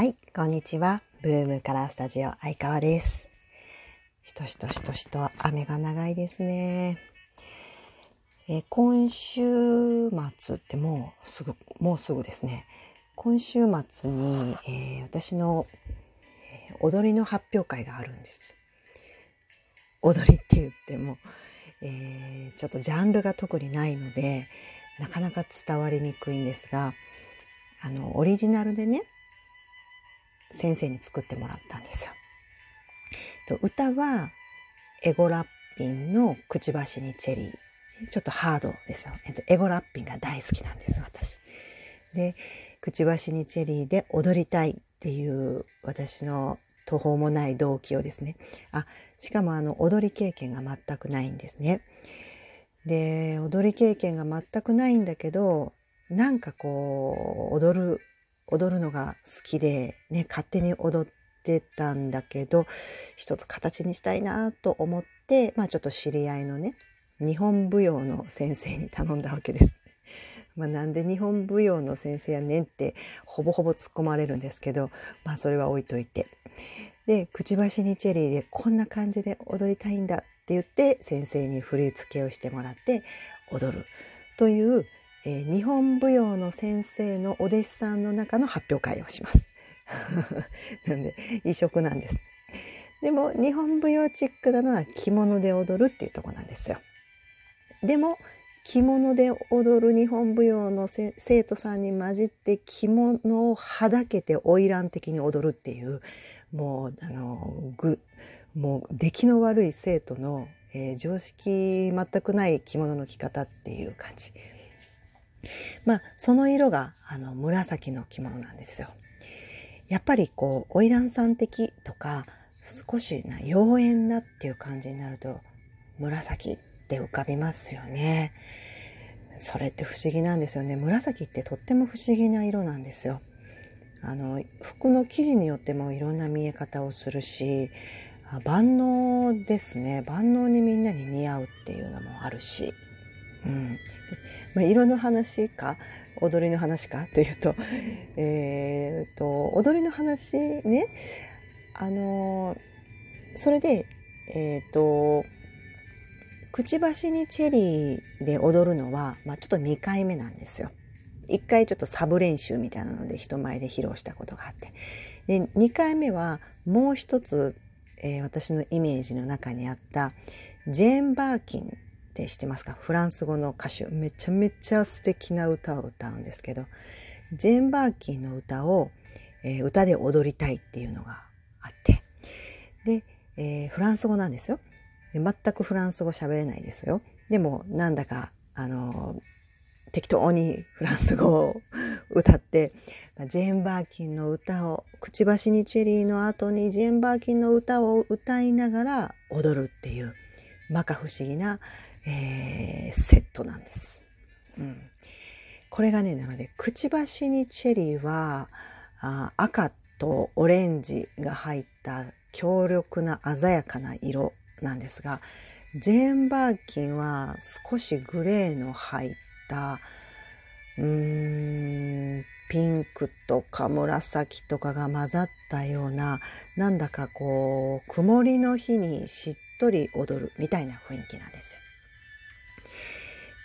はい、こんにちは。ブルームカラースタジオ相川です。しとしとしとしと雨が長いですね。え今週末ってもうすぐ、もうすぐですね。今週末に、えー私の、えー踊りの発表会があるんです。踊りって言っても、えーちょっとジャンルが特にないので、なかなか伝わりにくいんですが、あの、オリジナルでね、先生に作ってもらったんですよ。と歌はエゴラッピンのくちばしにチェリー。ちょっとハードですよ。えっと、エゴラッピンが大好きなんです、私。で、くちばしにチェリーで踊りたいっていう私の途方もない動機をですね。あ、しかもあの、踊り経験が全くないんですね。で、踊り経験が全くないんだけど、なんかこう、踊る踊るのが好きで、ね、勝手に踊ってたんだけど一つ形にしたいなと思って、まあ、ちょっと知り合いのね日本舞踊の先生に頼んだわけです。まあ、なんで日本舞踊の先生やねんってほぼほぼ突っ込まれるんですけど、まあ、それは置いといて。でくちばしにチェリーでこんな感じで踊りたいんだって言って先生に振り付けをしてもらって踊るというえー日本舞踊の先生のお弟子さんの中の発表会をします。なんで異色なんです。でも日本舞踊チックなのは着物で踊るっていうとこなんですよ。でも着物で踊る日本舞踊の生徒さんに混じって着物をはだけて花魁的に踊るっていうもうあのぐもう出来の悪い生徒の、えー常識全くない着物の着方っていう感じ。まあその色があの紫の着物なんですよ。やっぱりこう花魁さん的とか少しな妖艶なっていう感じになると紫って浮かびますよね。それって不思議なんですよね。紫ってとっても不思議な色なんですよ。あの服の生地によってもいろんな見え方をするしあ万能ですね万能にみんなに似合うっていうのもあるし、うん。まあ、色の話か踊りの話かというと, えー、と踊りの話ね。あのそれでえっ、とくちばしにチェリーで踊るのは、まあ、ちょっと2回目なんですよ。1回ちょっとサブ練習みたいなので人前で披露したことがあって。で2回目はもう一つ、えー私のイメージの中にあったジェーン・バーキンって知ってますか？フランス語の歌手。めちゃめちゃ素敵な歌を歌うんですけどジェーン・バーキンの歌を、えー歌で踊りたいっていうのがあって。で、えーフランス語なんですよ。で全くフランス語喋れないですよ。でもなんだかあの適当にフランス語を歌ってジェーン・バーキンの歌をくちばしにチェリーの後にジェーン・バーキンの歌を歌いながら踊るっていう摩訶不思議な、えーセットなんです。うん、これがねなのでくちばしにチェリーはあ赤とオレンジが入った強力な鮮やかな色なんですがジェーン・バーキンは少しグレーの入ったうーんピンクとか紫とかが混ざったようななんだかこう曇りの日にしっとり踊るみたいな雰囲気なんですよ。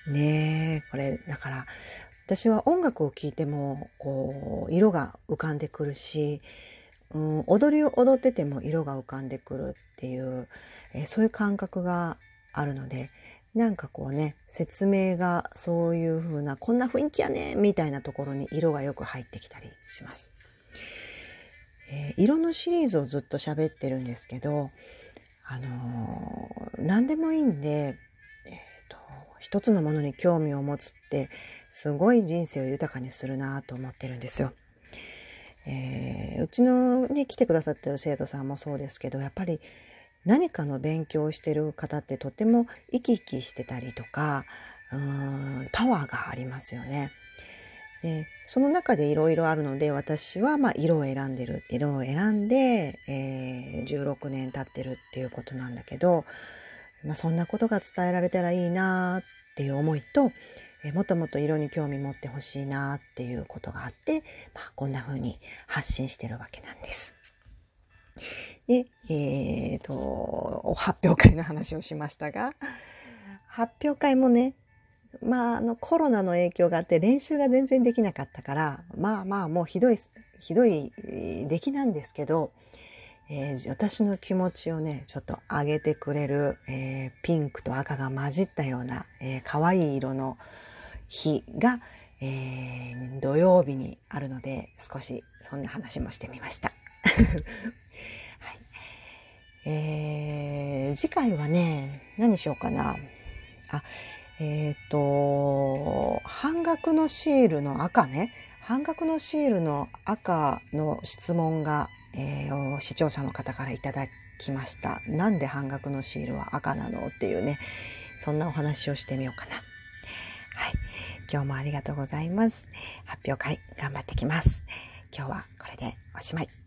ねえこれだから私は音楽を聴いてもこう色が浮かんでくるし、うん、踊りを踊ってても色が浮かんでくるっていう、えそういう感覚があるのでなんかこうね説明がそういう風なこんな雰囲気やねみたいなところに色がよく入ってきたりします。えー色のシリーズをずっと喋ってるんですけど、あのー何でもいいんで、一つのものに興味を持つってすごい人生を豊かにするなと思ってるんですよ。えーうちのね来てくださってる生徒さんもそうですけどやっぱり何かの勉強をしてる方ってとても生き生きしてたりとかうーんパワーがありますよね。でその中でいろいろあるので私はまあ色を選んでる色を選んで、えー16年経ってるっていうことなんだけど、まあ、そんなことが伝えられたらいいなっていう思いと、えもっともっと色に興味持ってほしいなっていうことがあって、まあ、こんな風に発信してるわけなんです。で、えっ、ー、と、発表会の話をしましたが、発表会もね、まあ、あの、コロナの影響があって練習が全然できなかったから、まあまあ、もうひどい、ひどい出来なんですけど、えー、私の気持ちをね、ちょっと上げてくれる、えー、ピンクと赤が混じったような、えー、可愛い色の日が、えー、土曜日にあるので、少しそんな話もしてみました。はいえー、次回はね、何しようかな。あ、えっ、ー、と、半額のシールの赤ね。半額のシールの赤の質問がえー、視聴者の方からいただきました。なんで半額のシールは赤なの？っていうね、そんなお話をしてみようかな。はい。今日もありがとうございます。発表会頑張ってきます。今日はこれでおしまい。